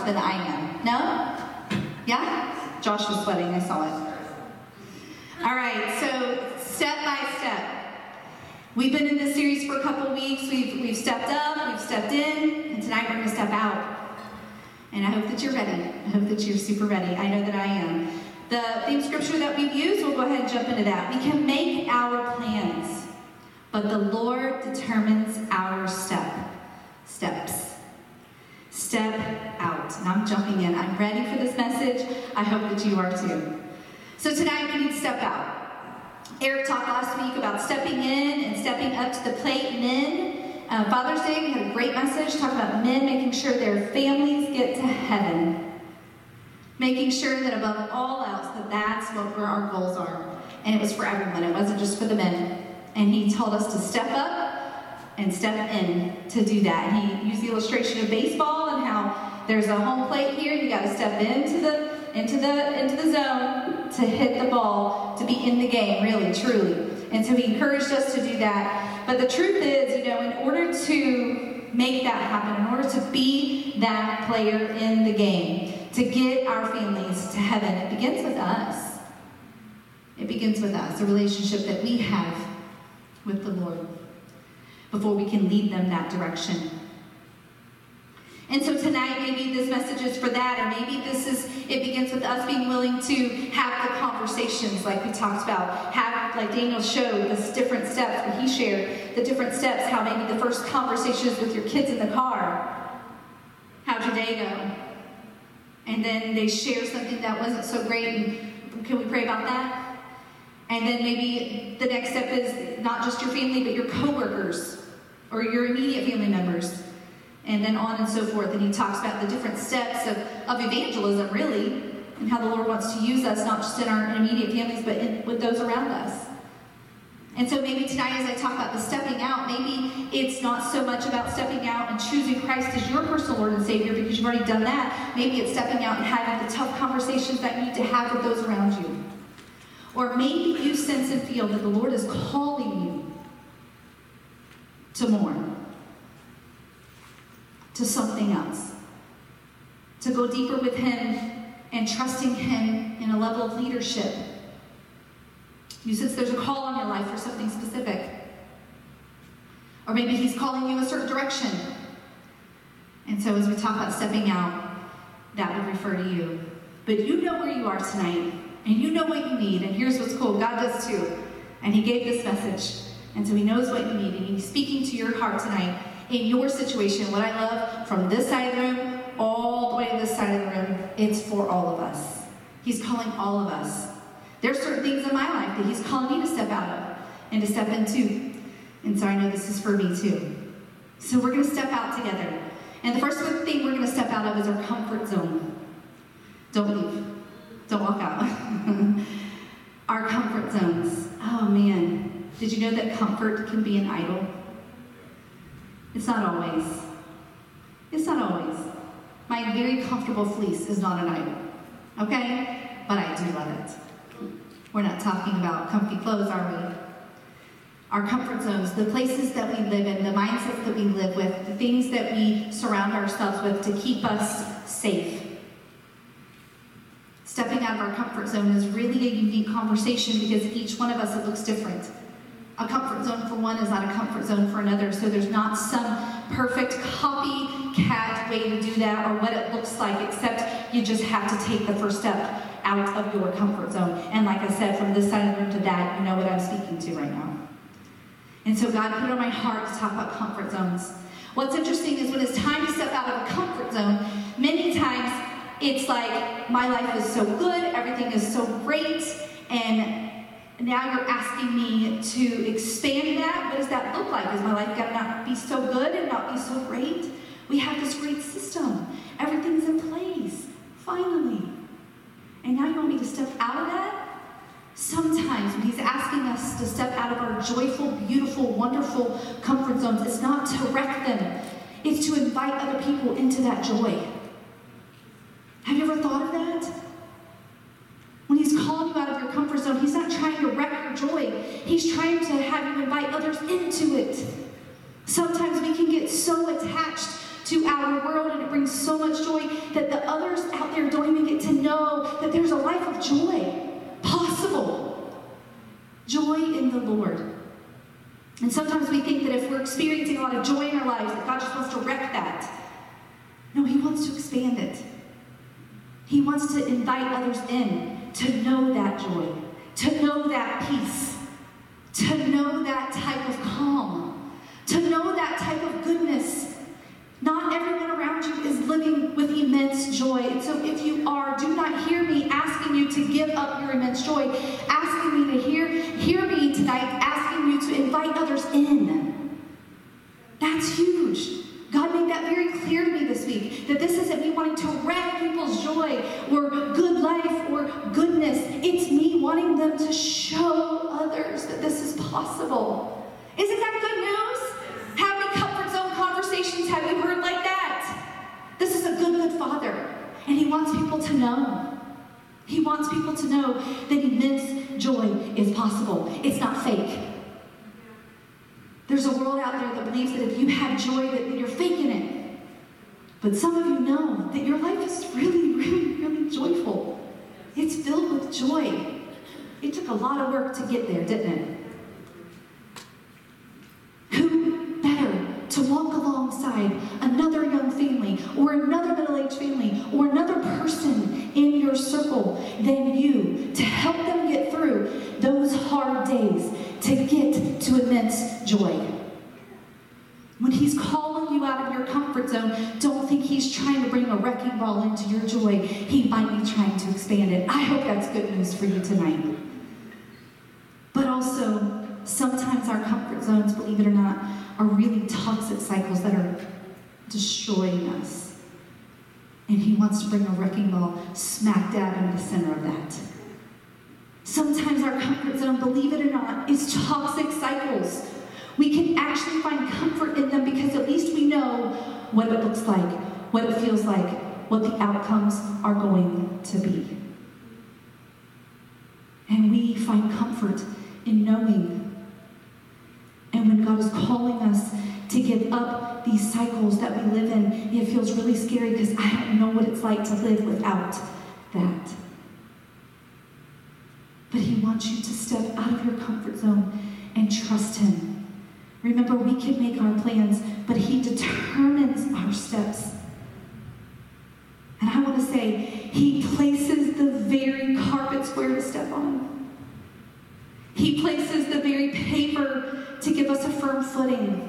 than I am. No? Yeah? Josh was sweating, I saw it. All right, so step by step. We've been in this series for a couple weeks. We've, we've stepped up, we've stepped in, and tonight we're going to step out. And I hope that you're ready. I hope that you're super ready. I know that I am. The theme scripture that we've used, we'll go ahead and jump into that. We can make our plans, but the Lord determines our. Steps. Step out. And I'm jumping in. I'm ready for this message. I hope that you are too. So tonight we need to step out. Eric talked last week about stepping in and stepping up to the plate. Men, uh, Father's Day, we had a great message talking about men making sure their families get to heaven making sure that above all else that that's what our goals are and it was for everyone it wasn't just for the men and he told us to step up and step in to do that. He used the illustration of baseball and how there's a home plate here. You got to step into the into the into the zone to hit the ball to be in the game really truly. And so he encouraged us to do that. But the truth is you know in order to make that happen in order to be that player in the game to get our families to heaven, it begins with us. It begins with us, a relationship that we have with the Lord before we can lead them that direction. And so tonight, maybe this message is for that, or maybe this is, it begins with us being willing to have the conversations like we talked about. Have, like Daniel showed, the different steps, when he shared the different steps, how maybe the first conversations with your kids in the car. How'd your day go? and then they share something that wasn't so great, and can we pray about that? And then maybe the next step is not just your family, but your coworkers or your immediate family members, and then on and so forth. And he talks about the different steps of, of evangelism, really, and how the Lord wants to use us, not just in our immediate families, but in, with those around us. And so maybe tonight, as I talk about the stepping out, maybe it's not so much about stepping out and choosing Christ as your personal Lord and Savior because you've already done that. Maybe it's stepping out and having the tough conversations that you need to have with those around you. Or maybe you sense and feel that the Lord is calling you to more, to something else, to go deeper with Him and trusting Him in a level of leadership you sense there's a call on your life for something specific. Or maybe he's calling you a certain direction. And so as we talk about stepping out, that would refer to you. But you know where you are tonight, and you know what you need. And here's what's cool God does too. And he gave this message. And so he knows what you need, and he's speaking to your heart tonight in your situation. What I love from this side of the room all the way to this side of the room, it's for all of us. He's calling all of us there's certain things in my life that He's calling me to step out of and to step into. And so I know this is for me too. So we're going to step out together. And the first thing we're going to step out of is our comfort zone. Don't leave. Don't walk out. our comfort zones. Oh man. Did you know that comfort can be an idol? It's not always. It's not always. My very comfortable fleece is not an idol. Okay? But I do love it. We're not talking about comfy clothes, are we? Our comfort zones, the places that we live in, the mindsets that we live with, the things that we surround ourselves with to keep us safe. Stepping out of our comfort zone is really a unique conversation because each one of us, it looks different. A comfort zone for one is not a comfort zone for another, so there's not some perfect copycat way to do that or what it looks like, except you just have to take the first step out of your comfort zone. And like I said, from this side of the room to that, you know what I'm speaking to right now. And so God put on my heart to talk about comfort zones. What's interesting is when it's time to step out of a comfort zone, many times it's like my life is so good, everything is so great, and now you're asking me to expand that. What does that look like? Is my life got to not be so good and not be so great? We have this great system. Everything's in place. Finally. And now you want me to step out of that? Sometimes when he's asking us to step out of our joyful, beautiful, wonderful comfort zones, it's not to wreck them. it's to invite other people into that joy. Have you ever thought of that? When he's calling you out of your comfort zone, he's not trying to wreck your joy. He's trying to have you invite others into it. Sometimes we can get so attached to our world and it brings so much joy that the others out there don't even get to know that there's a life of joy possible. Joy in the Lord. And sometimes we think that if we're experiencing a lot of joy in our lives, that God just wants to wreck that. No, He wants to expand it. He wants to invite others in to know that joy, to know that peace, to know that type of calm, to know that type of goodness. Not everyone around you is living with immense joy. And so if you are, do not hear me asking you to give up your immense joy, asking me to hear, hear me tonight, asking you to invite others in. That's huge. God made that very clear to me this week that this isn't me wanting to wreck people's joy or good life or goodness. It's me wanting them to show others that this is possible. Isn't that good news? How many comfort zone conversations have you heard like that? This is a good, good father, and he wants people to know. He wants people to know that immense joy is possible. It's not fake. There's a world out there that believes that if you have joy, that you're faking it. But some of you know that your life is really, really, really joyful. It's filled with joy. It took a lot of work to get there, didn't it? Who better to walk alongside another young family or another middle aged family or another person in your circle than you to help them get through those hard days to get to immense joy. When he's calling you out of your comfort zone, don't think he's trying to bring a wrecking ball into your joy. He might be trying to expand it. I hope that's good news for you tonight. But also, sometimes our comfort zones, believe it or not, are really toxic cycles that are destroying us. And he wants to bring a wrecking ball smack dab in the center of that. Sometimes our comfort zone, believe it or not, is toxic cycles. We can actually find comfort in them because at least we know what it looks like, what it feels like, what the outcomes are going to be. And we find comfort in knowing. And when God is calling us to give up these cycles that we live in, it feels really scary because I don't know what it's like to live without that. But He wants you to step out of your comfort zone and trust Him. Remember, we can make our plans, but He determines our steps. And I want to say, He places the very carpets where to step on. He places the very paper to give us a firm footing.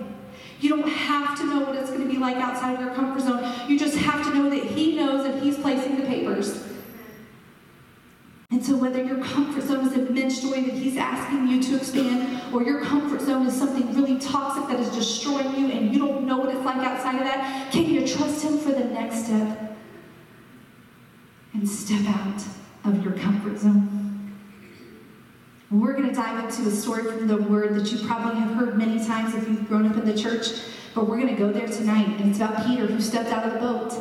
You don't have to know what it's going to be like outside of your comfort zone. You just have to know that He knows and He's placing the papers. And so, whether your comfort zone is immense joy that He's asking you to expand, or your comfort zone is something really toxic that is destroying you and you don't know what it's like outside of that, can you trust Him for the next step? And step out of your comfort zone. We're going to dive into a story from the Word that you probably have heard many times if you've grown up in the church, but we're going to go there tonight. And it's about Peter who stepped out of the boat.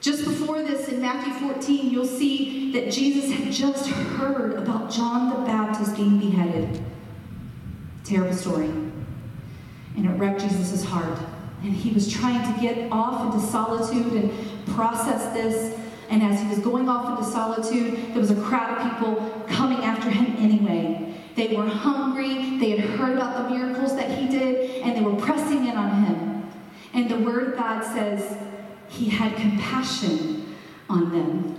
Just before this, in Matthew 14, you'll see that Jesus had just heard about John the Baptist being beheaded. Terrible story. And it wrecked Jesus' heart. And he was trying to get off into solitude and process this. And as he was going off into solitude, there was a crowd of people coming after him anyway. They were hungry, they had heard about the miracles that he did, and they were pressing in on him. And the Word of God says, he had compassion on them.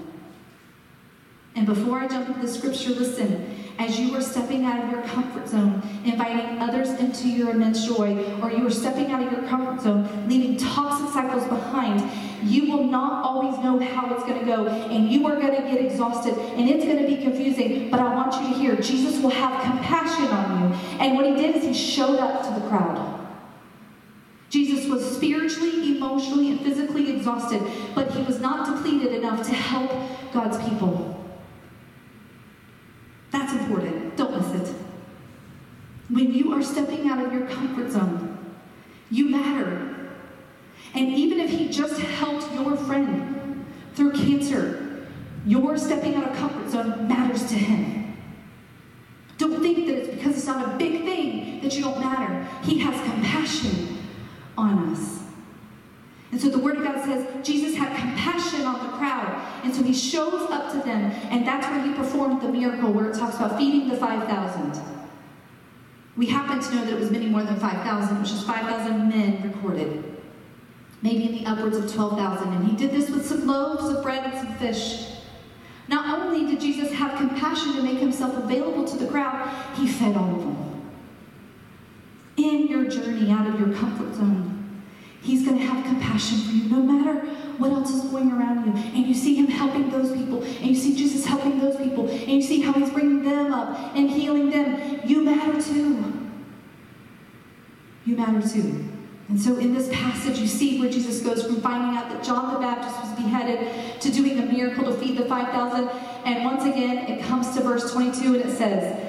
And before I jump into the scripture, listen. As you are stepping out of your comfort zone, inviting others into your immense joy, or you are stepping out of your comfort zone, leaving toxic cycles behind, you will not always know how it's going to go, and you are going to get exhausted, and it's going to be confusing. But I want you to hear Jesus will have compassion on you. And what he did is he showed up to the crowd. Jesus was spiritually, emotionally, and physically exhausted, but he was not depleted enough to help God's people. That's important. Don't miss it. When you are stepping out of your comfort zone, you matter. And even if he just helped your friend through cancer, your stepping out of comfort zone matters to him. Don't think that it's because it's not a big thing that you don't matter. He has compassion on us. And so the Word of God says Jesus had compassion on the crowd. And so he shows up to them, and that's where he performed the miracle where it talks about feeding the 5,000. We happen to know that it was many more than 5,000, which is 5,000 men recorded, maybe in the upwards of 12,000. And he did this with some loaves of bread and some fish. Not only did Jesus have compassion to make himself available to the crowd, he fed all of them. In your journey out of your comfort zone, He's going to have compassion for you no matter what else is going around you. And you see Him helping those people, and you see Jesus helping those people, and you see how He's bringing them up and healing them. You matter too. You matter too. And so in this passage, you see where Jesus goes from finding out that John the Baptist was beheaded to doing a miracle to feed the 5,000. And once again, it comes to verse 22 and it says,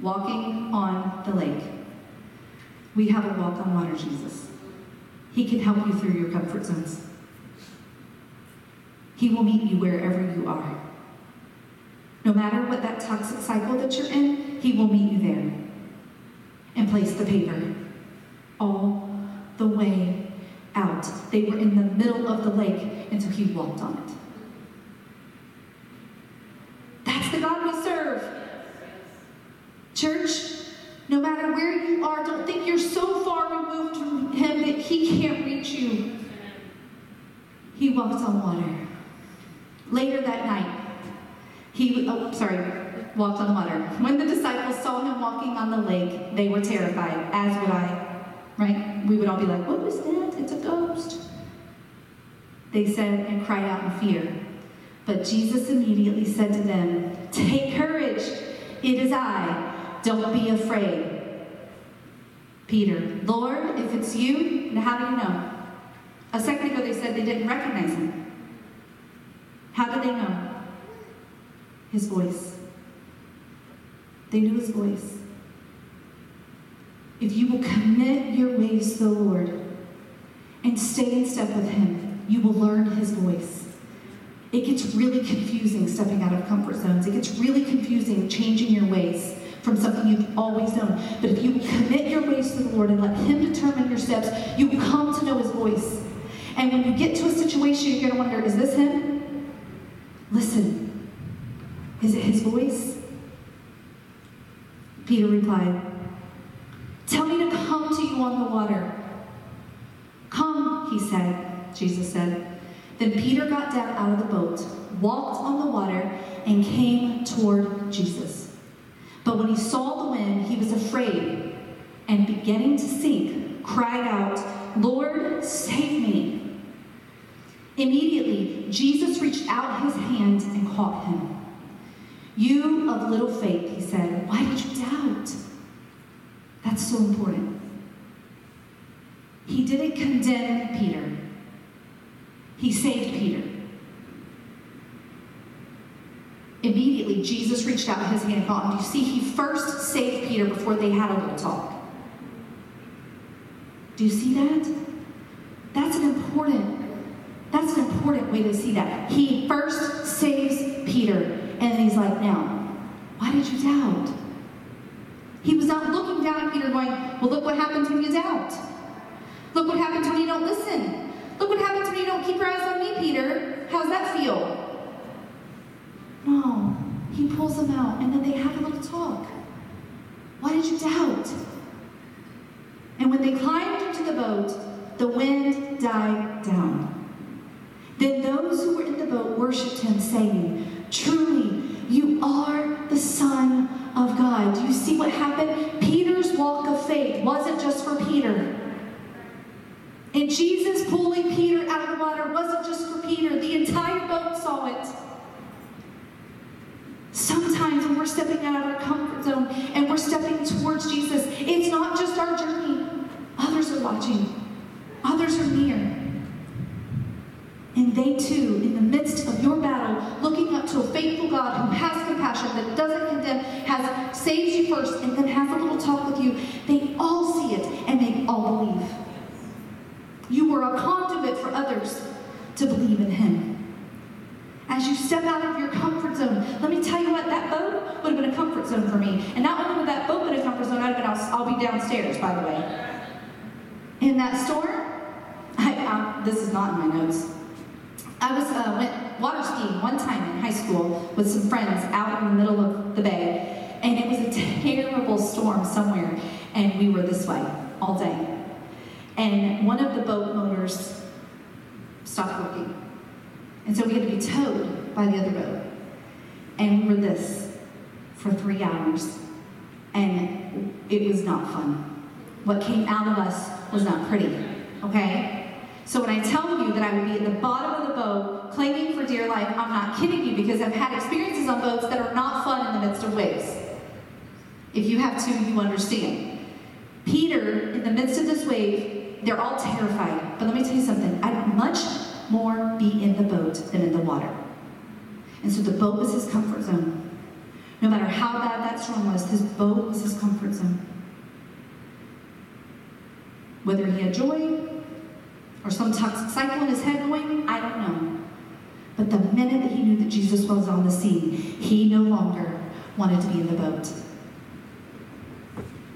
Walking on the lake. We have a walk on water, Jesus. He can help you through your comfort zones. He will meet you wherever you are. No matter what that toxic cycle that you're in, He will meet you there and place the paper all the way out. They were in the middle of the lake until He walked on it. That's the God we serve. Church, no matter where you are, don't think you're so far removed from Him that He can't reach you. He walked on water. Later that night, he, oh, sorry, walked on water. When the disciples saw him walking on the lake, they were terrified, as would I, right? We would all be like, what was that? It's a ghost. They said and cried out in fear. But Jesus immediately said to them, Take courage, it is I. Don't be afraid. Peter, Lord, if it's you, how do you know? A second ago they said they didn't recognize him. How did they know? His voice. They knew his voice. If you will commit your ways to the Lord and stay in step with him, you will learn his voice. It gets really confusing stepping out of comfort zones. It gets really confusing changing your ways from something you've always known. But if you commit your ways to the Lord and let Him determine your steps, you will come to know His voice. And when you get to a situation, you're going to wonder, is this Him? Listen. Is it His voice? Peter replied, Tell me to come to you on the water. Come, he said, Jesus said. Then Peter got down out of the boat, walked on the water, and came toward Jesus. But when he saw the wind, he was afraid, and beginning to sink, cried out, Lord, save me. Immediately, Jesus reached out his hand and caught him. You of little faith, he said, why did you doubt? That's so important. He didn't condemn Peter, he saved Peter. Immediately, Jesus reached out his hand and caught him. Do you see, he first saved Peter before they had a little talk. Do you see that? That's an important, that's an important way to see that. He first saves Peter, and he's like, now, why did you doubt? He was not looking down at Peter going, well, look what happens when you doubt. Look what happens when you don't listen. Look what happens when you don't keep your eyes on me, Peter. How's that feel? No. He pulls them out, and then they have a little talk. Why did you doubt? And when they climbed into the boat, the wind died down. Then those who were in the boat worshipped him, saying, Truly, you are the Son of God. Do you see what happened? Peter's walk of faith wasn't just for Peter, And Jesus pulling Peter out of the water wasn't just for Peter, the entire boat saw it. Sometimes when we're stepping out of our comfort zone and we're stepping towards Jesus, it's not just our journey. Others are watching, others are near. Too, in the midst of your battle, looking up to a faithful God who has compassion, that doesn't condemn, has saves you first, and then has a little talk with you, they all see it and they all believe. You were a conduit for others to believe in Him. As you step out of your comfort zone, let me tell you what, that boat would have been a comfort zone for me. And not only would that boat be a comfort zone, I'd have been, I'll, I'll be downstairs, by the way. In that storm, I, uh, this is not in my notes. I was uh, went water skiing one time in high school with some friends out in the middle of the bay, and it was a terrible storm somewhere, and we were this way all day. And one of the boat motors stopped working. And so we had to be towed by the other boat. And we were this for three hours. And it was not fun. What came out of us was not pretty. Okay? So when I tell you that I would be at the bottom of the boat, clinging for dear life, I'm not kidding you because I've had experiences on boats that are not fun in the midst of waves. If you have too, you understand. Peter, in the midst of this wave, they're all terrified. But let me tell you something. I'd much more be in the boat than in the water. And so the boat was his comfort zone. No matter how bad that storm was, his boat was his comfort zone. Whether he had joy or some toxic cycle in his head going, I don't know. But the minute that he knew that Jesus was on the scene, he no longer wanted to be in the boat.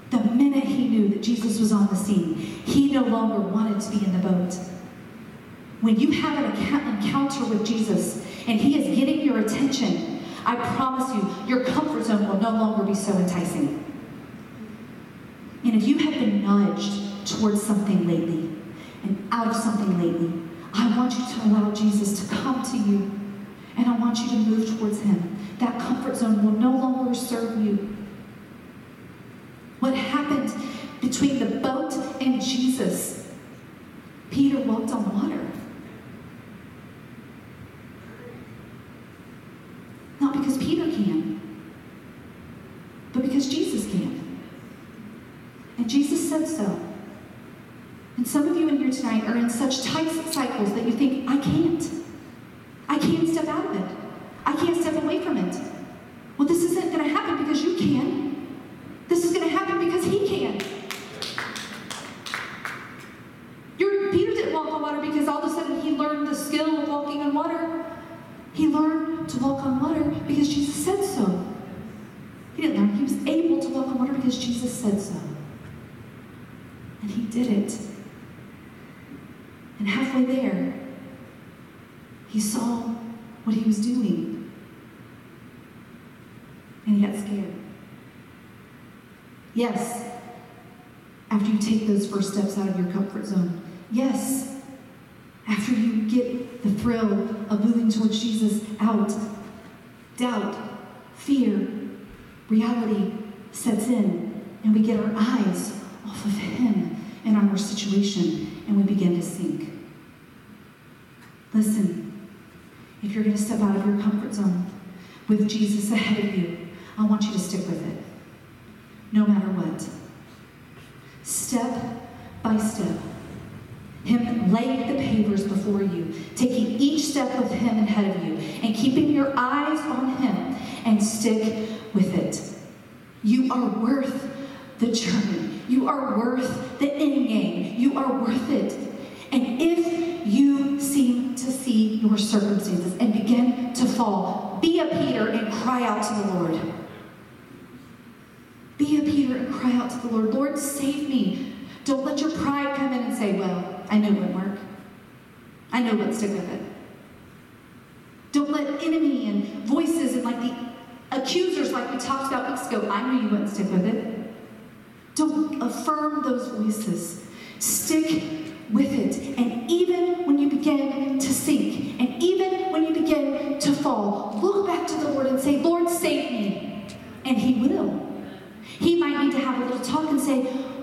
The minute he knew that Jesus was on the scene, he no longer wanted to be in the boat. When you have an encounter with Jesus and he is getting your attention, I promise you, your comfort zone will no longer be so enticing. And if you have been nudged towards something lately and out of something lately, I want you to allow Jesus to come to you and I want you to move towards him. That comfort zone will no longer serve you. What happened between the boat and Jesus? Peter walked on water. Not because Peter can, but because Jesus can. And Jesus said so. And some of you in here tonight are in such tight cycles that you think, I can't. I can't step out of it. I can't step away from it. Well, this isn't going to happen because you can. This is going to happen because he can. Your, Peter didn't walk on water because all of a sudden he learned the skill of walking on water. He learned to walk on water because Jesus said so. He didn't learn, he was able to walk on water because Jesus said so. And he did it. And halfway there, he saw what he was doing. And he got scared. Yes, after you take those first steps out of your comfort zone. Yes, after you get the thrill of moving towards Jesus out, doubt, fear, reality sets in, and we get our eyes off of Him and our situation, and we begin to sink. Listen, if you're going to step out of your comfort zone with Jesus ahead of you, I want you to stick with it no matter what. Step by step. Him laying the pavers before you, taking each step of Him ahead of you, and keeping your eyes on Him and stick with it. You are worth the journey. You are worth the end game. You are worth it. And if you seem to see your circumstances and begin to fall, be a Peter and cry out to the Lord. Be a Peter and cry out to the Lord, Lord, save me. Don't let your pride come in and say, well, I know won't work. I know what stick with it. Don't let enemy and voices and like the accusers, like we talked about weeks ago, I knew you wouldn't stick with it. Don't affirm those voices. Stick with it. And even when you begin to sink, and even when you begin to fall, look back to the Lord and say, Lord, save me. And He will. He might need to have a little talk and say,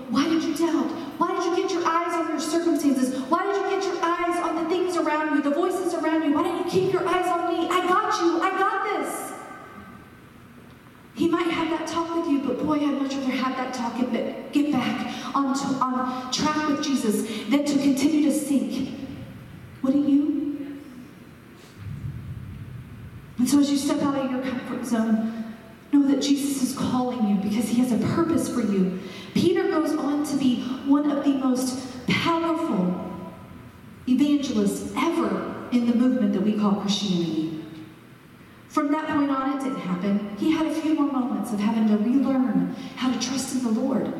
Why did you doubt? Why did you get your eyes on your circumstances? Why did you get your eyes on the things around you, the voices around you? Why didn't you keep your eyes on me? I got you. I got this. He might have that talk with you, but boy, I'd much rather have that talk and get back on, to, on track with Jesus than to continue to sink. Wouldn't you? And so as you step out know that Jesus is calling you because he has a purpose for you. Peter goes on to be one of the most powerful evangelists ever in the movement that we call Christianity. From that point on, it didn't happen. He had a few more moments of having to relearn how to trust in the Lord.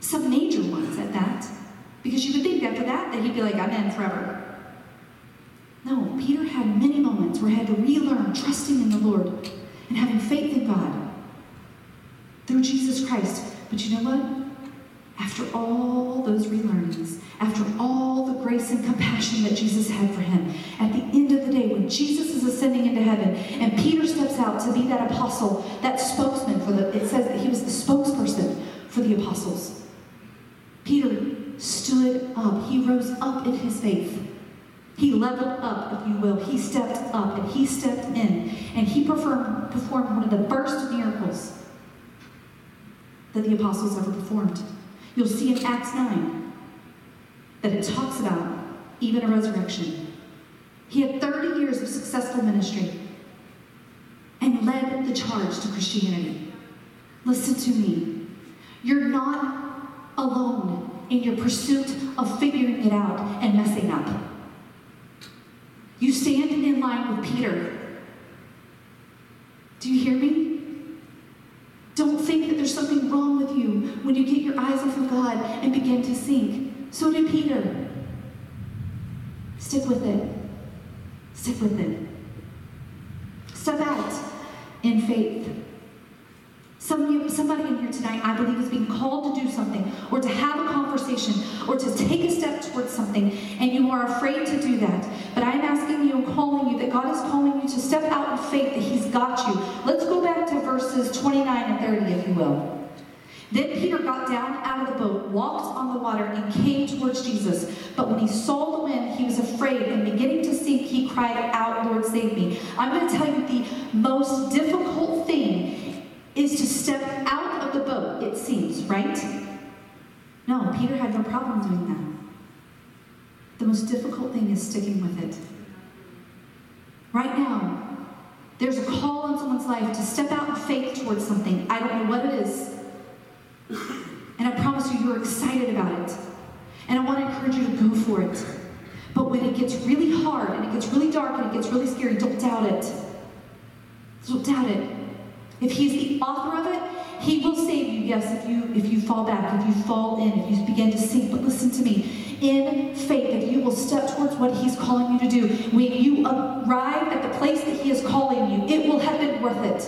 Some major ones at that. Because you would think after that that he'd be like, I'm in forever. No, Peter had many moments where he had to relearn trusting in the Lord and having faith in God through Jesus Christ. But you know what? After all those relearnings, after all the grace and compassion that Jesus had for him, at the end of the day, when Jesus is ascending into heaven and Peter steps out to be that apostle, that spokesman for the, it says that he was the spokesperson for the apostles. Peter stood up. He rose up in his faith. He leveled up, if you will. He stepped up and he stepped in. And he performed, performed one of the first miracles that the apostles ever performed. You'll see in Acts 9 that it talks about even a resurrection. He had 30 years of successful ministry and led the charge to Christianity. Listen to me. You're not alone in your pursuit of figuring it out and messing up. You stand in line with Peter. Do you hear me? Don't think that there's something wrong with you when you get your eyes off of God and begin to sink. So did Peter. Stick with it. Stick with it. Step out in faith. Some, somebody in here tonight, I believe, is being called to do something, or to have a conversation, or to take a step towards something, and you are afraid to do that. But I'm asking you and calling you that God is calling you to step out in faith that He's got you. Let's go back to verses 29 and 30, if you will. Then Peter got down out of the boat, walked on the water, and came towards Jesus. But when he saw the wind, he was afraid, and beginning to sink, he cried out, Lord, save me. I'm going to tell you the most difficult thing is to step out of the boat, it seems, right? No, Peter had no problem doing that. The most difficult thing is sticking with it. Right now, there's a call on someone's life to step out in faith towards something. I don't know what it is. And I promise you, you're excited about it. And I want to encourage you to go for it. But when it gets really hard and it gets really dark and it gets really scary, don't doubt it. Don't doubt it. If he's the author of it, he will save you, yes, if you if you fall back, if you fall in, if you begin to sink. But listen to me. In faith, if you will step towards what he's calling you to do, when you arrive at the place that he is calling you, it will have been worth it.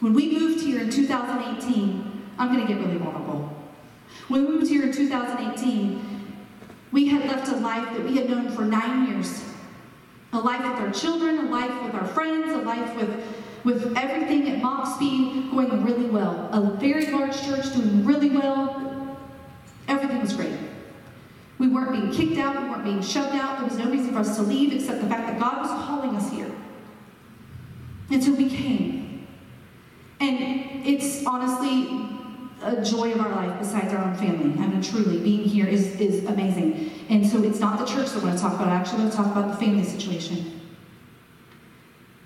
When we moved here in 2018, I'm going to get really vulnerable. When we moved here in 2018, we had left a life that we had known for nine years. A life with our children, a life with our friends, a life with with everything at Mock Speed going really well. A very large church doing really well. Everything was great. We weren't being kicked out, we weren't being shoved out. There was no reason for us to leave except the fact that God was calling us here. And so we came. And it's honestly a joy of our life besides our own family. I mean, truly, being here is, is amazing. And so it's not the church that I want to talk about. I actually want to talk about the family situation.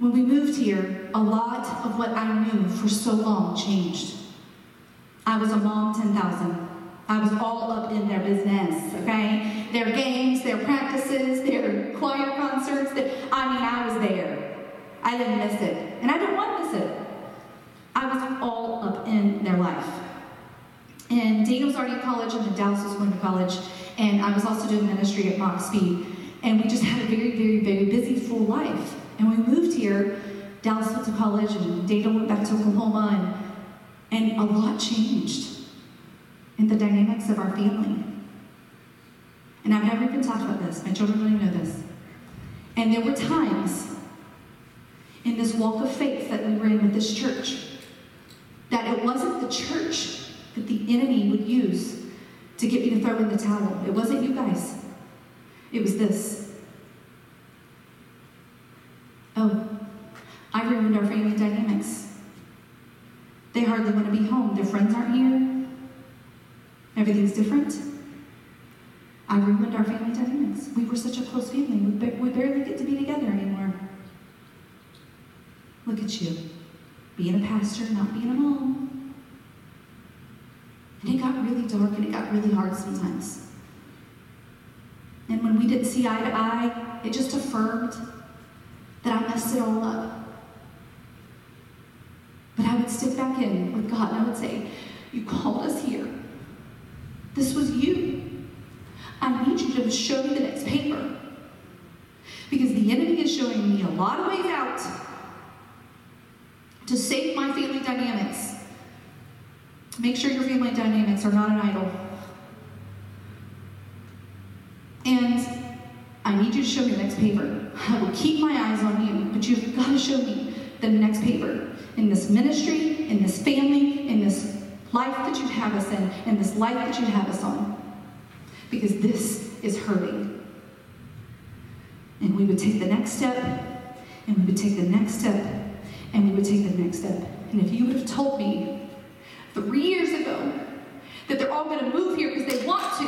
When we moved here, a lot of what I knew for so long changed. I was a mom 10,000. I was all up in their business, okay? Their games, their practices, their choir concerts. Their, I mean, I was there. I didn't miss it. And I didn't want to miss it. I was all up in their life. And Dana was already in college, and Dallas was going to college. And I was also doing ministry at Mock Speed. And we just had a very, very, very busy, full life. And we moved here, Dallas went to college, and Dana went back to Oklahoma, and, and a lot changed in the dynamics of our family. And I've never even talked about this. My children don't even know this. And there were times in this walk of faith that we were in with this church that it wasn't the church that the enemy would use to get me to throw in the towel. It wasn't you guys, it was this. Oh, I ruined our family dynamics. They hardly want to be home. Their friends aren't here. Everything's different. I ruined our family dynamics. We were such a close family. We, ba- we barely get to be together anymore. Look at you, being a pastor, not being a mom. And it got really dark and it got really hard sometimes. And when we didn't see eye to eye, it just affirmed that I messed it all up. Would stick back in with God and I would say, You called us here. This was you. I need you to show me the next paper. Because the enemy is showing me a lot of ways out to save my family dynamics. Make sure your family dynamics are not an idol. And I need you to show me the next paper. I will keep my eyes on you, but you've got to show me the next paper in this ministry, in this family, in this life that you have us in, in this life that you have us on. Because this is hurting. And we would take the next step, and we would take the next step, and we would take the next step. And if you would have told me three years ago that they're all going to move here because they want to,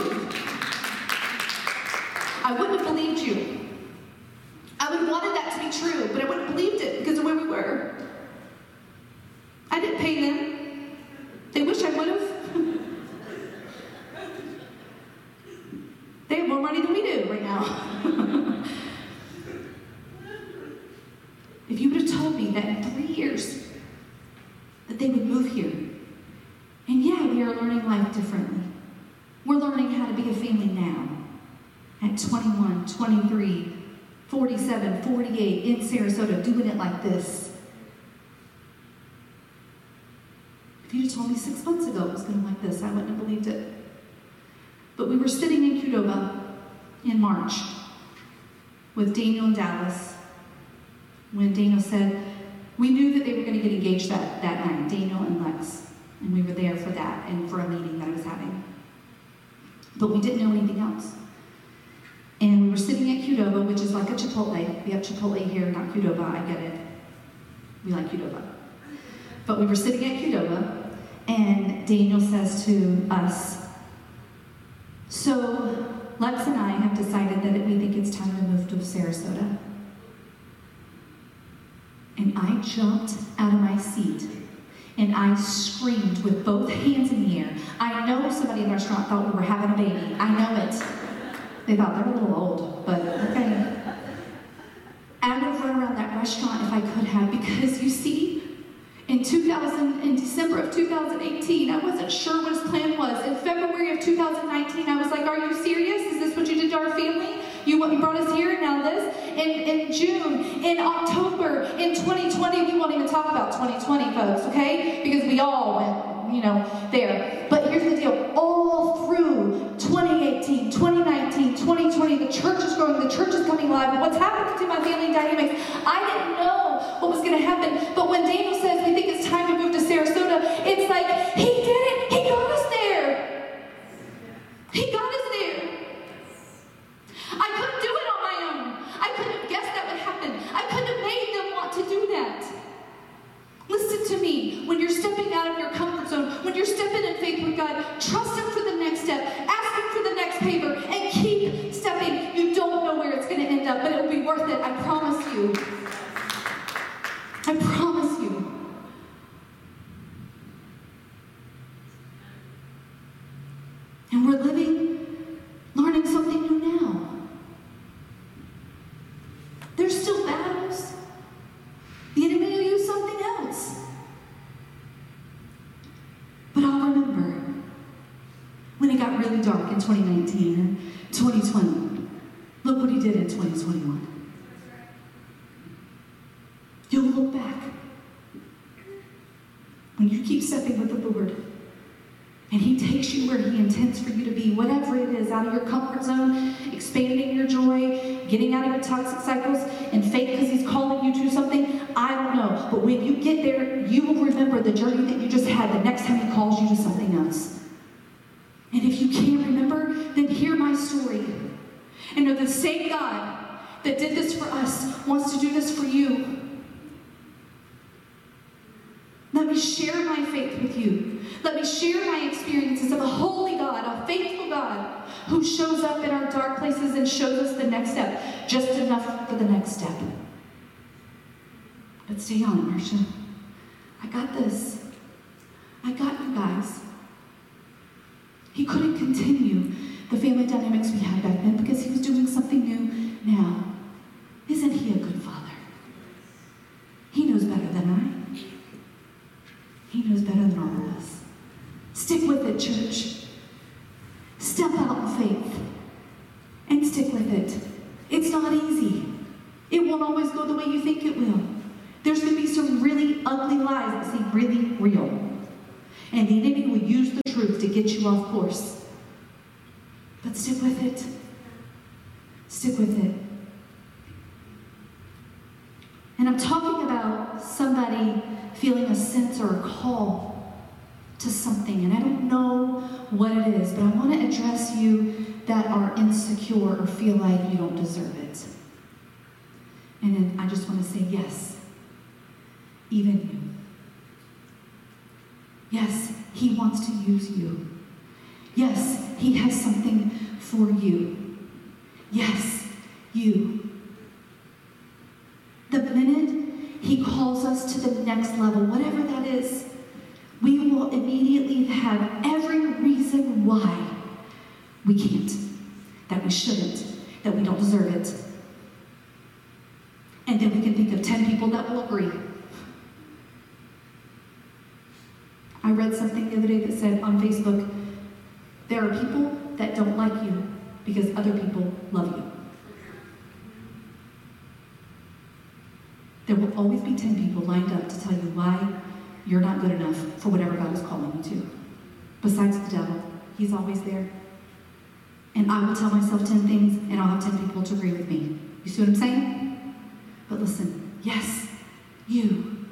I wouldn't have believed you. I would have wanted that to be true, but I wouldn't have believed it because of where we were. I didn't pay them. They wish I would have. they have more money than we do right now. if you would have told me that in three years that they would move here, and yeah, we are learning life differently. We're learning how to be a family now. At 21, 23, 47, 48, in Sarasota, doing it like this. If you'd told me six months ago it was going to like this, I wouldn't have believed it. But we were sitting in Qdoba in March with Daniel and Dallas when Daniel said, we knew that they were going to get engaged that, that night, Daniel and Lex. And we were there for that and for a meeting that I was having. But we didn't know anything else. And we were sitting at Qdoba, which is like a Chipotle. We have Chipotle here, not Qdoba, I get it. We like Qdoba. But we were sitting at Qdoba, and Daniel says to us, So Lex and I have decided that we think it's time to move to Sarasota. And I jumped out of my seat and I screamed with both hands in the air. I know somebody in the restaurant thought we were having a baby. I know it. They thought they're a little old, but okay. I would have run around that restaurant if I could have, because you see, in 2000, in December of 2018, I wasn't sure what his plan was. In February of 2019, I was like, "Are you serious? Is this what you did to our family? You you brought us here, and now this." In in June, in October, in 2020, we won't even talk about 2020, folks, okay? Because we all went, you know, there. But here's the deal: all through 2018, 2019, 2020, the church is growing, the church is coming alive. What's happened to my family dynamics? I didn't know what was going to happen. But when Daniel says we think it's time to move to Sarasota, it's like he did it. where He intends for you to be, whatever it is, out of your comfort zone, expanding your joy, getting out of your toxic cycles, and faith because He's calling you to something. I don't know. But when you get there, you will remember the journey that you just had the next time He calls you to something else. And if you can't remember, then hear my story. And know the same God that did this for us wants to do this for you. Let me share my faith with you. Let me share my experiences of a holy God, a faithful God, who shows up in our dark places and shows us the next step, just enough for the next step. But stay on, Marcia. I got this. I got you guys. He couldn't continue the family dynamics we had back then because he was doing something new now. Isn't he a good father? He knows better than I. He knows better than all of us. Stick with it, church. Step out in faith and stick with it. It's not easy. It won't always go the way you think it will. There's going to be some really ugly lies that seem really real. And the enemy will use the truth to get you off course. But stick with it. Stick with it. And I'm talking about somebody feeling a sense or a call to something. And I don't know what it is, but I want to address you that are insecure or feel like you don't deserve it. And then I just want to say, yes, even you. Yes, He wants to use you. Yes, He has something for you. Yes, you. The minute He calls us to the next level, whatever that is, we will immediately have every reason why we can't, that we shouldn't, that we don't deserve it. And then we can think of 10 people that will agree. I read something the other day that said on Facebook, there are people that don't like you because other people love you. There will always be 10 people lined up to tell you why you're not good enough for whatever God is calling you to. Besides the devil, he's always there. And I will tell myself 10 things, and I'll have 10 people to agree with me. You see what I'm saying? But listen, yes, you.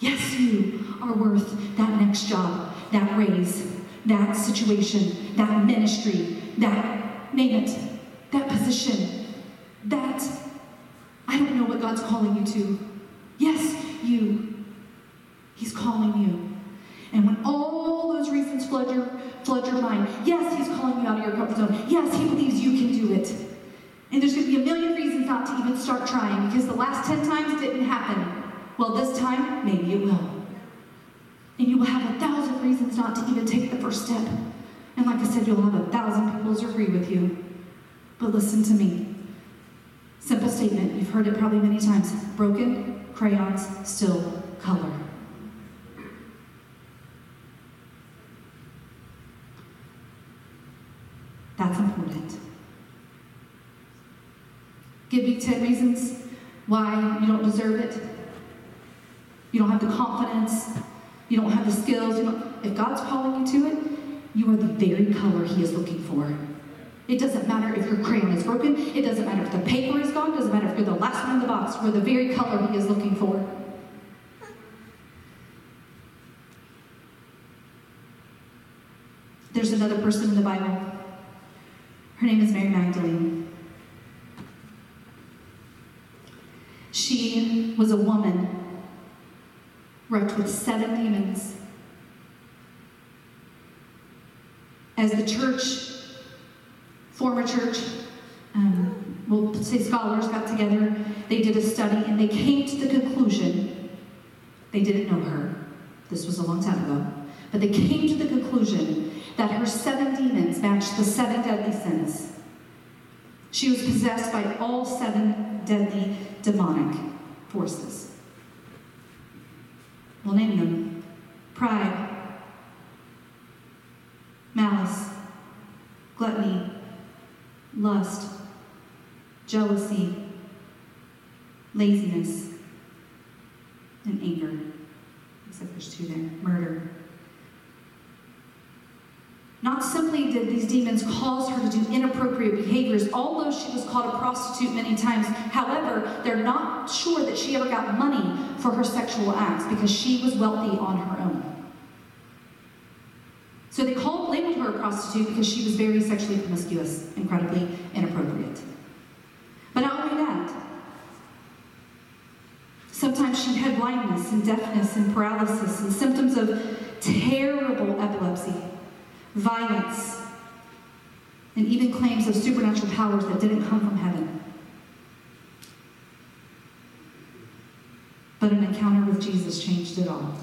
Yes, you are worth that next job, that raise, that situation, that ministry, that, name it, that position, that I don't know what God's calling you to. Yes, you. He's calling you. And when all those reasons flood your, flood your mind, yes, He's calling you out of your comfort zone. Yes, He believes you can do it. And there's going to be a million reasons not to even start trying because the last 10 times didn't happen. Well, this time, maybe it will. And you will have a thousand reasons not to even take the first step. And like I said, you'll have a thousand people to agree with you. But listen to me. Simple statement, you've heard it probably many times. Broken crayons still color. That's important. Give me 10 reasons why you don't deserve it. You don't have the confidence. You don't have the skills. if God's calling you to it, you are the very color He is looking for. It doesn't matter if your crayon is broken. It doesn't matter if the paper is gone. It doesn't matter if you're the last one in the box. We're the very color he is looking for. There's another person in the Bible. Her name is Mary Magdalene. She was a woman wrecked with seven demons. As the church former church, um, we'll say scholars got together, they did a study, and they came to the conclusion, they didn't know her, this was a long time ago, but they came to the conclusion that her seven demons matched the seven deadly sins. She was possessed by all seven deadly demonic forces. We'll name them pride, malice, gluttony, lust, jealousy, laziness, and anger. Except there's two there murder. Not simply did these demons cause her to do inappropriate behaviors, although she was called a prostitute many times. However, they're not sure that she ever got money for her sexual acts because she was wealthy on her own. So they called, labeled her a prostitute because she was very sexually promiscuous, incredibly inappropriate. But not only that, sometimes she had blindness and deafness and paralysis and symptoms of terrible epilepsy, violence, and even claims of supernatural powers that didn't come from heaven. But an encounter with Jesus changed it all.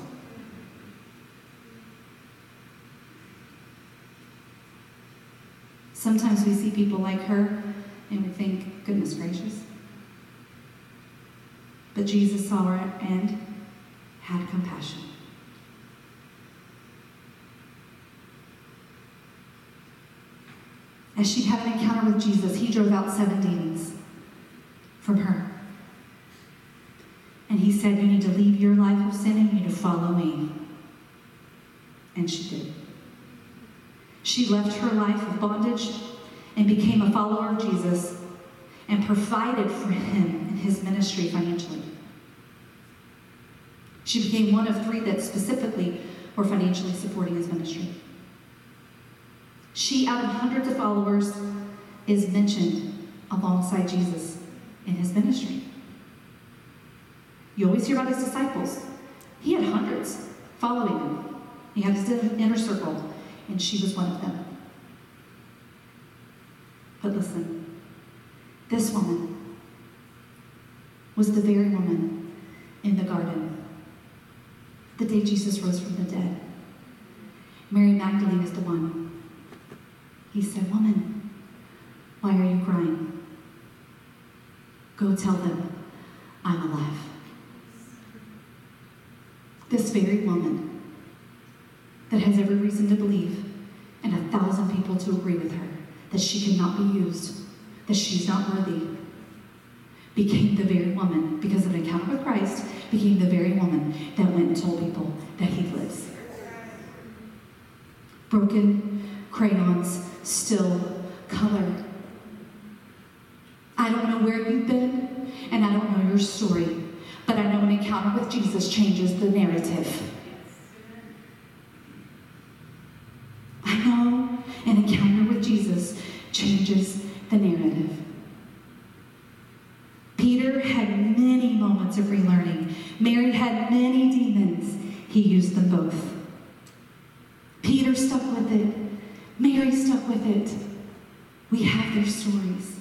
Sometimes we see people like her and we think, goodness gracious. But Jesus saw her and had compassion. As she had an encounter with Jesus, he drove out seven demons from her. And he said, You need to leave your life of sin and you need to follow me. And she did. She left her life of bondage and became a follower of Jesus and provided for him in his ministry financially. She became one of three that specifically were financially supporting his ministry. She, out of hundreds of followers, is mentioned alongside Jesus in his ministry. You always hear about his disciples. He had hundreds following him. He had his inner circle, and she was one of them. But listen, this woman was the very woman in the garden the day Jesus rose from the dead. Mary Magdalene is the one he said, Woman, why are you crying? Go tell them I'm alive. This very woman that has every reason to believe, and a thousand people to agree with her, that she cannot be used, that she's not worthy, became the very woman, because of an encounter with Christ, became the very woman that went and told people that he lives. Broken crayons, still color. I don't know where you've been, and I don't know your story, but I know an encounter with Jesus changes the narrative. I know an encounter with Jesus changes the narrative. Peter had many moments of relearning. Mary had many demons. He used them both. Peter stuck with it. Stuck with it. We have their stories.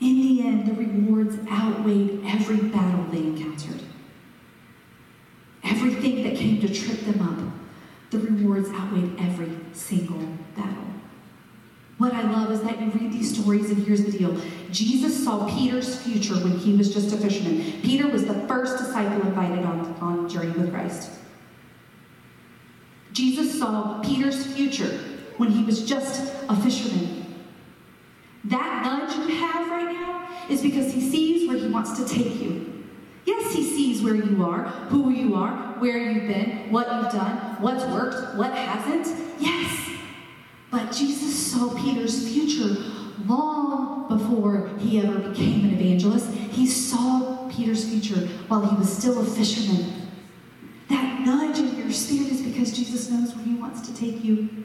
In the end, the rewards outweighed every battle they encountered. Everything that came to trip them up, the rewards outweighed every single battle. What I love is that you read these stories, and here's the deal Jesus saw Peter's future when he was just a fisherman. Peter was the first disciple invited on, on journey with Christ. Jesus saw Peter's future when he was just a fisherman. That nudge you have right now is because he sees where he wants to take you. Yes, he sees where you are, who you are, where you've been, what you've done, what's worked, what hasn't. Yes. But Jesus saw Peter's future long before he ever became an evangelist. He saw Peter's future while he was still a fisherman. That nudge in your spirit is because Jesus knows where he wants to take you.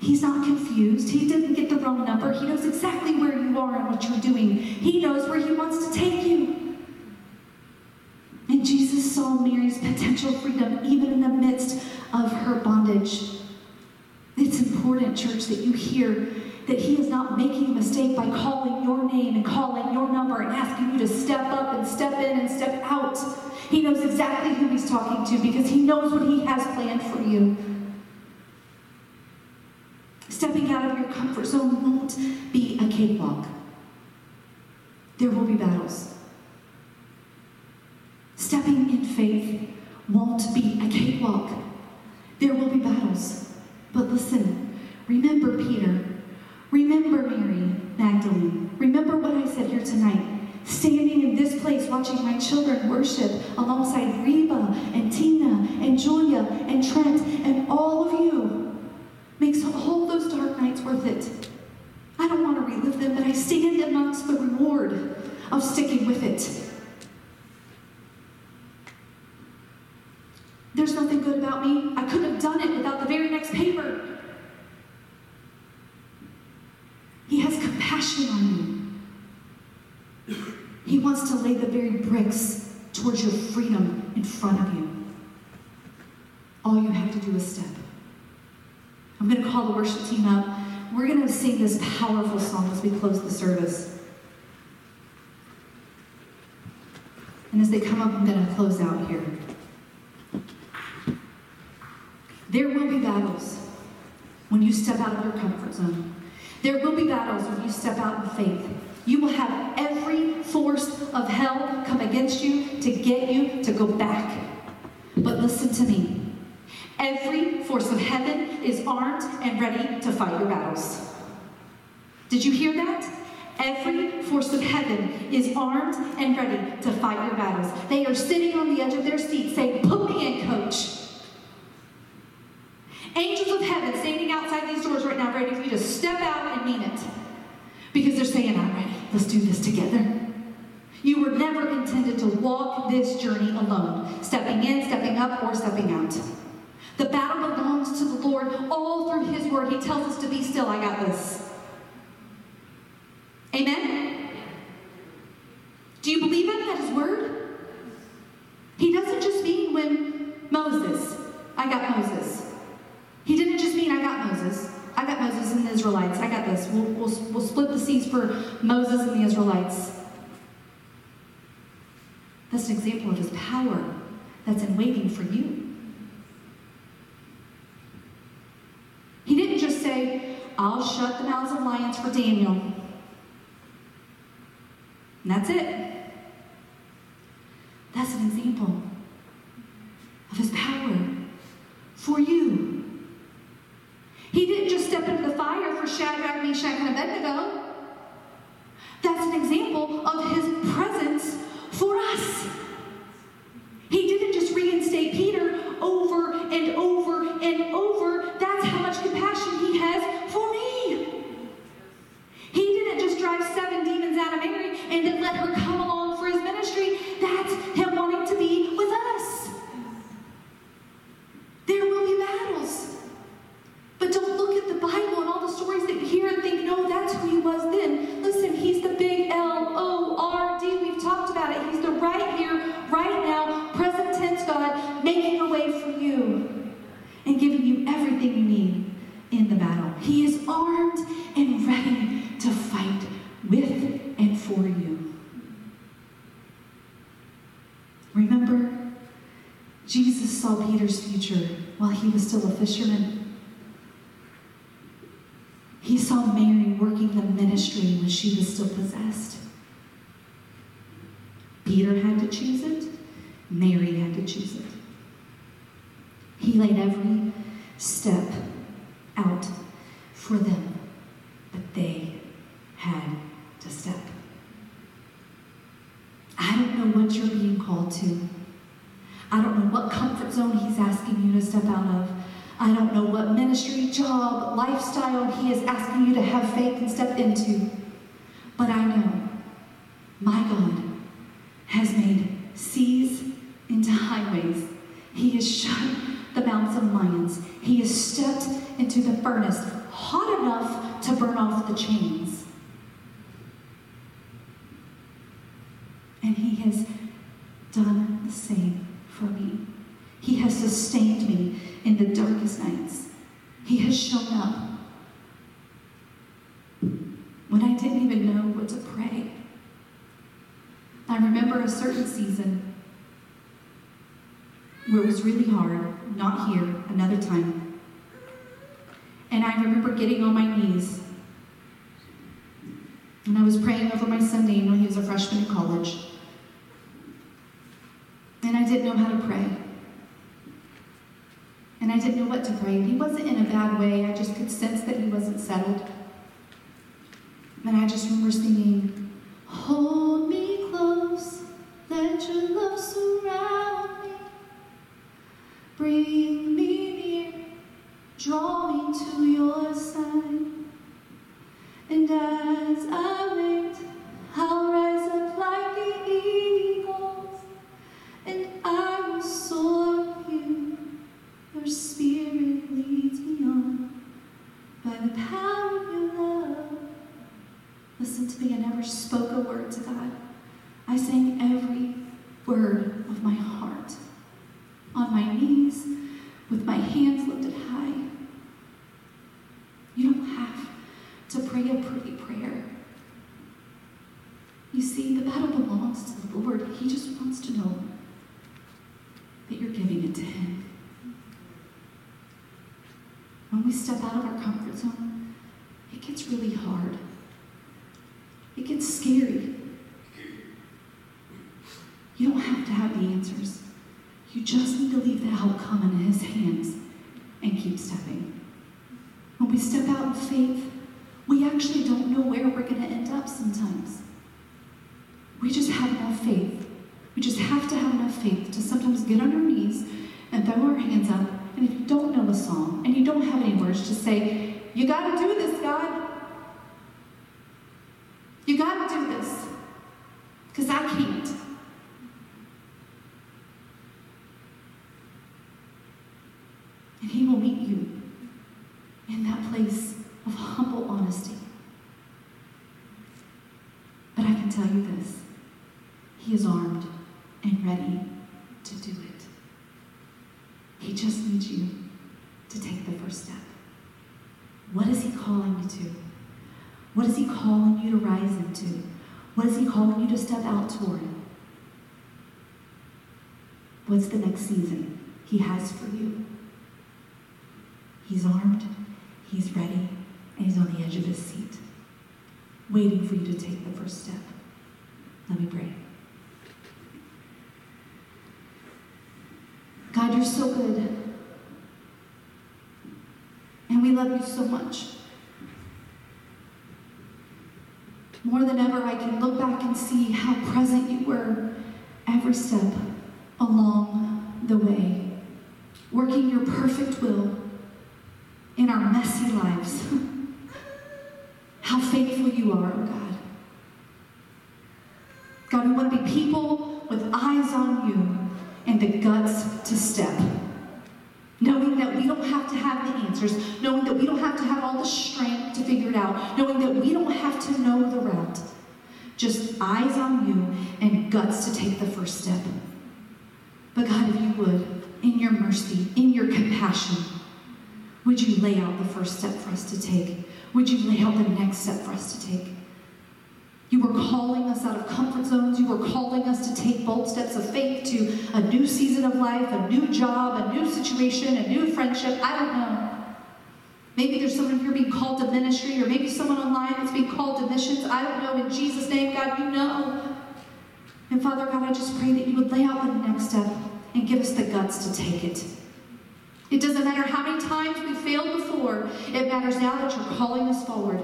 He's not confused. He didn't get the wrong number. He knows exactly where you are and what you're doing. He knows where he wants to take you. And Jesus saw Mary's potential freedom even in the midst of her bondage. It's important, church, that you hear that He is not making a mistake by calling your name and calling your number and asking you to step up and step in and step out. He knows exactly who He's talking to because He knows what He has planned for you. Stepping out of your comfort zone won't be a cakewalk. There will be battles. Stepping in faith won't be a cakewalk. There will be battles. But listen, remember Peter. Remember Mary Magdalene. Remember what I said here tonight. Standing in this place watching my children worship alongside Reba and Tina and Julia and Trent and all of you makes all those dark nights worth it. I don't want to relive them, but I stand amongst the reward of sticking with it. There's nothing good about me. I couldn't have done it without the very next paper. He has compassion on you. He wants to lay the very bricks towards your freedom in front of you. All you have to do is step. I'm going to call the worship team up. We're going to sing this powerful song as we close the service. And as they come up, I'm going to close out here. There will be battles when you step out of your comfort zone. There will be battles when you step out in faith. You will have every force of hell come against you to get you to go back. But listen to me. Every force of heaven is armed and ready to fight your battles. Did you hear that? Every force of heaven is armed and ready to fight your battles. They are sitting on the edge of their seat saying, Put me in, coach. Angels of heaven standing outside these doors right now, ready for you to step out and mean it. Because they're saying, I'm ready. Let's do this together. You were never intended to walk this journey alone, stepping in, stepping up, or stepping out. The battle belongs to the Lord all through His word. He tells us to be still. I got this. Amen? Do you believe him at his word? He doesn't just mean when Moses, I got Moses. He didn't just mean I got Moses. I got Moses and the Israelites. I got this. We'll, we'll, we'll split the seas for Moses and the Israelites. That's an example of his power that's in waiting for you. He didn't just shut the mouths of lions for Daniel. And that's it. That's an example of his power for you. He didn't just step into the fire for Shadrach, Meshach, and Abednego. That's an example of his presence for us. He didn't just reinstate Peter over and over and over. That's how much compassion he has for me. He didn't just drive seven demons out of Mary and then let her come along for his ministry. That's him wanting to be with us. There will be battles. But don't look at the Bible and all the stories that you hear and think, no, that's who he was then. Listen, he's the big L O R D. We've talked about it. He's the right here, right now, present tense God, making a way for you and giving you everything you need in the battle. He is armed and ready to fight with and for you. Remember, Jesus saw Peter's future while he was still a fisherman. He saw Mary working the ministry when she was still possessed. Peter had to choose it, Mary had to choose it. He laid every step out for them, but they had to step. I don't know what you're being called to. I don't know what comfort zone he's asking you to step out of. I don't know what ministry, job, lifestyle he is asking you to have faith and step into. But I know my God has made seas into highways. He has shut the mouths of lions. He has stepped into the furnace hot enough to burn off the chains. And he has done the same for me. He has sustained me in the darkest nights. He has shown up when I didn't even know what to pray. I remember a certain season where it was really hard, not here, another time. And I remember getting on my knees and I was praying over my son Daniel. He was a freshman in college. And I didn't know how to pray. And I didn't know what to pray. He wasn't in a bad way. I just could sense that he wasn't settled. And I just remember singing, Hold me close, let your love surround me. Bring me near, draw me to your side. And as I wait, I'll rise up like the eagles, and I will soar with you. Your spirit leads me on by the power of your love. Listen to me, I never spoke a word to God. I sang every word of my heart, on my knees, with my hands lifted high. You don't have to pray a pretty prayer. You see, the battle belongs to the Lord. He just wants to know that you're giving it to Him. When we step out of our comfort zone, it gets really hard. It gets scary. You don't have to have the answers. You just need to leave the outcome in His hands and keep stepping. When we step out in faith, we actually don't know where we're going to end up sometimes. We just have enough faith. We just have to have enough faith to sometimes get on our knees and throw our hands up. And if you don't know a song and you don't have any words, just say, You got to do this, God. You got to do this. Because I can't. And He will meet you in that place of humble honesty. But I can tell you this He is armed and ready to do it. He just needs you to take the first step. What is He calling you to? What is He calling you to rise into? What is He calling you to step out toward? What's the next season He has for you? He's armed, He's ready, and He's on the edge of His seat, waiting for you to take the first step. Let me pray. God, you're so good. And we love you so much. More than ever, I can look back and see how present you were every step along the way, working your perfect will in our messy lives. how faithful you are, oh God. God, we want to be people with eyes on you and the guts to step. Knowing that we don't have to have the answers, knowing that we don't have to have all the strength to figure it out, knowing that we don't have to know the route. Just eyes on you and guts to take the first step. But God, if you would, in your mercy, in your compassion, would you lay out the first step for us to take? Would you lay out the next step for us to take? You were calling us out of comfort zones. You were calling us to take bold steps of faith to a new season of life, a new job, a new situation, a new friendship. I don't know. Maybe there's someone here being called to ministry, or maybe someone online that's being called to missions. I don't know. In Jesus' name, God, you know. And Father God, I just pray that you would lay out the next step and give us the guts to take it. It doesn't matter how many times we failed before, it matters now that you're calling us forward.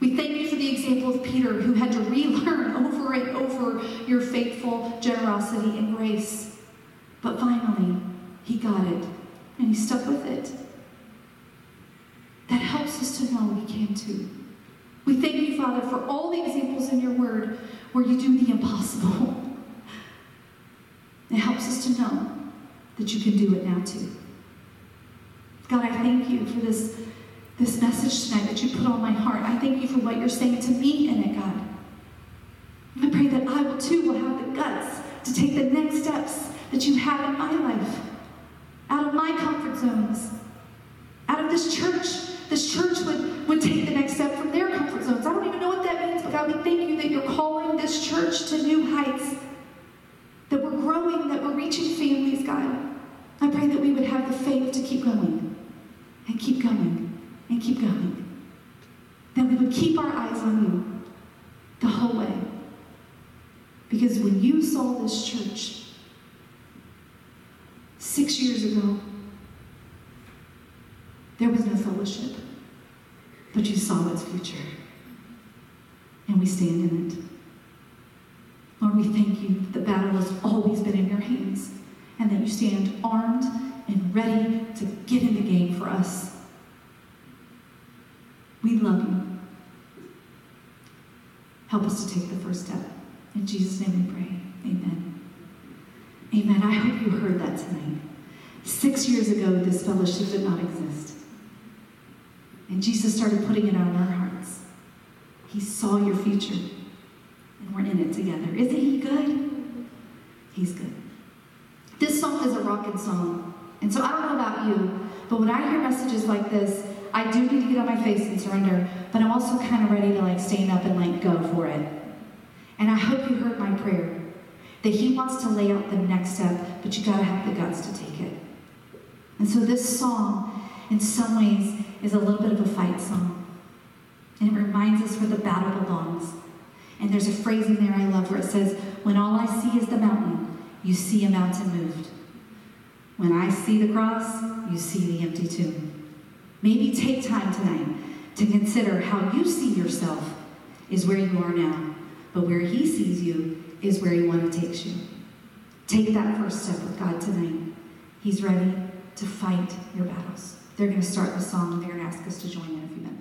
We thank you for the example of Peter, who had to relearn over and over your faithful generosity and grace. But finally, he got it, and he stuck with it. That helps us to know we can too. We thank you, Father, for all the examples in your word where you do the impossible. It helps us to know that you can do it now too. God, I thank you for this this message tonight that you put on my heart. I thank you for what you're saying to me in it, God. I pray that I will too will have the guts to take the next steps that you have in my life, out of my comfort zones, out of this church. This church would, would take the next step from their comfort zones. I don't even know what that means, but God, we thank you that you're calling this church to new heights, that we're growing, that we're reaching families, God. I pray that we would have the faith to keep going and keep going and keep going. That we would keep our eyes on you the whole way. Because when you saw this church six years ago, there was no fellowship, but you saw its future. And we stand in it. Lord, we thank you that the battle has always been in your hands and that you stand armed and ready to get in the game for us. We love you. Help us to take the first step. In Jesus' name we pray. Amen. Amen. I hope you heard that tonight. Six years ago, this fellowship did not exist. And Jesus started putting it on our hearts. He saw your future, and we're in it together. Isn't He good? He's good. This song is a rockin' song. And so I don't know about you, but when I hear messages like this, I do need to get on my face and surrender, but I'm also kind of ready to like stand up and like go for it. And I hope you heard my prayer that He wants to lay out the next step, but you gotta have the guts to take it. And so this song, in some ways, is a little bit of a fight song. And it reminds us where the battle belongs. And there's a phrase in there I love where it says, When all I see is the mountain, you see a mountain moved. When I see the cross, you see the empty tomb. Maybe take time tonight to consider how you see yourself is where you are now, but where He sees you is where He wants to take you. Take that first step with God tonight. He's ready to fight your battles. They're going to start the song they're going to ask us to join in a few minutes.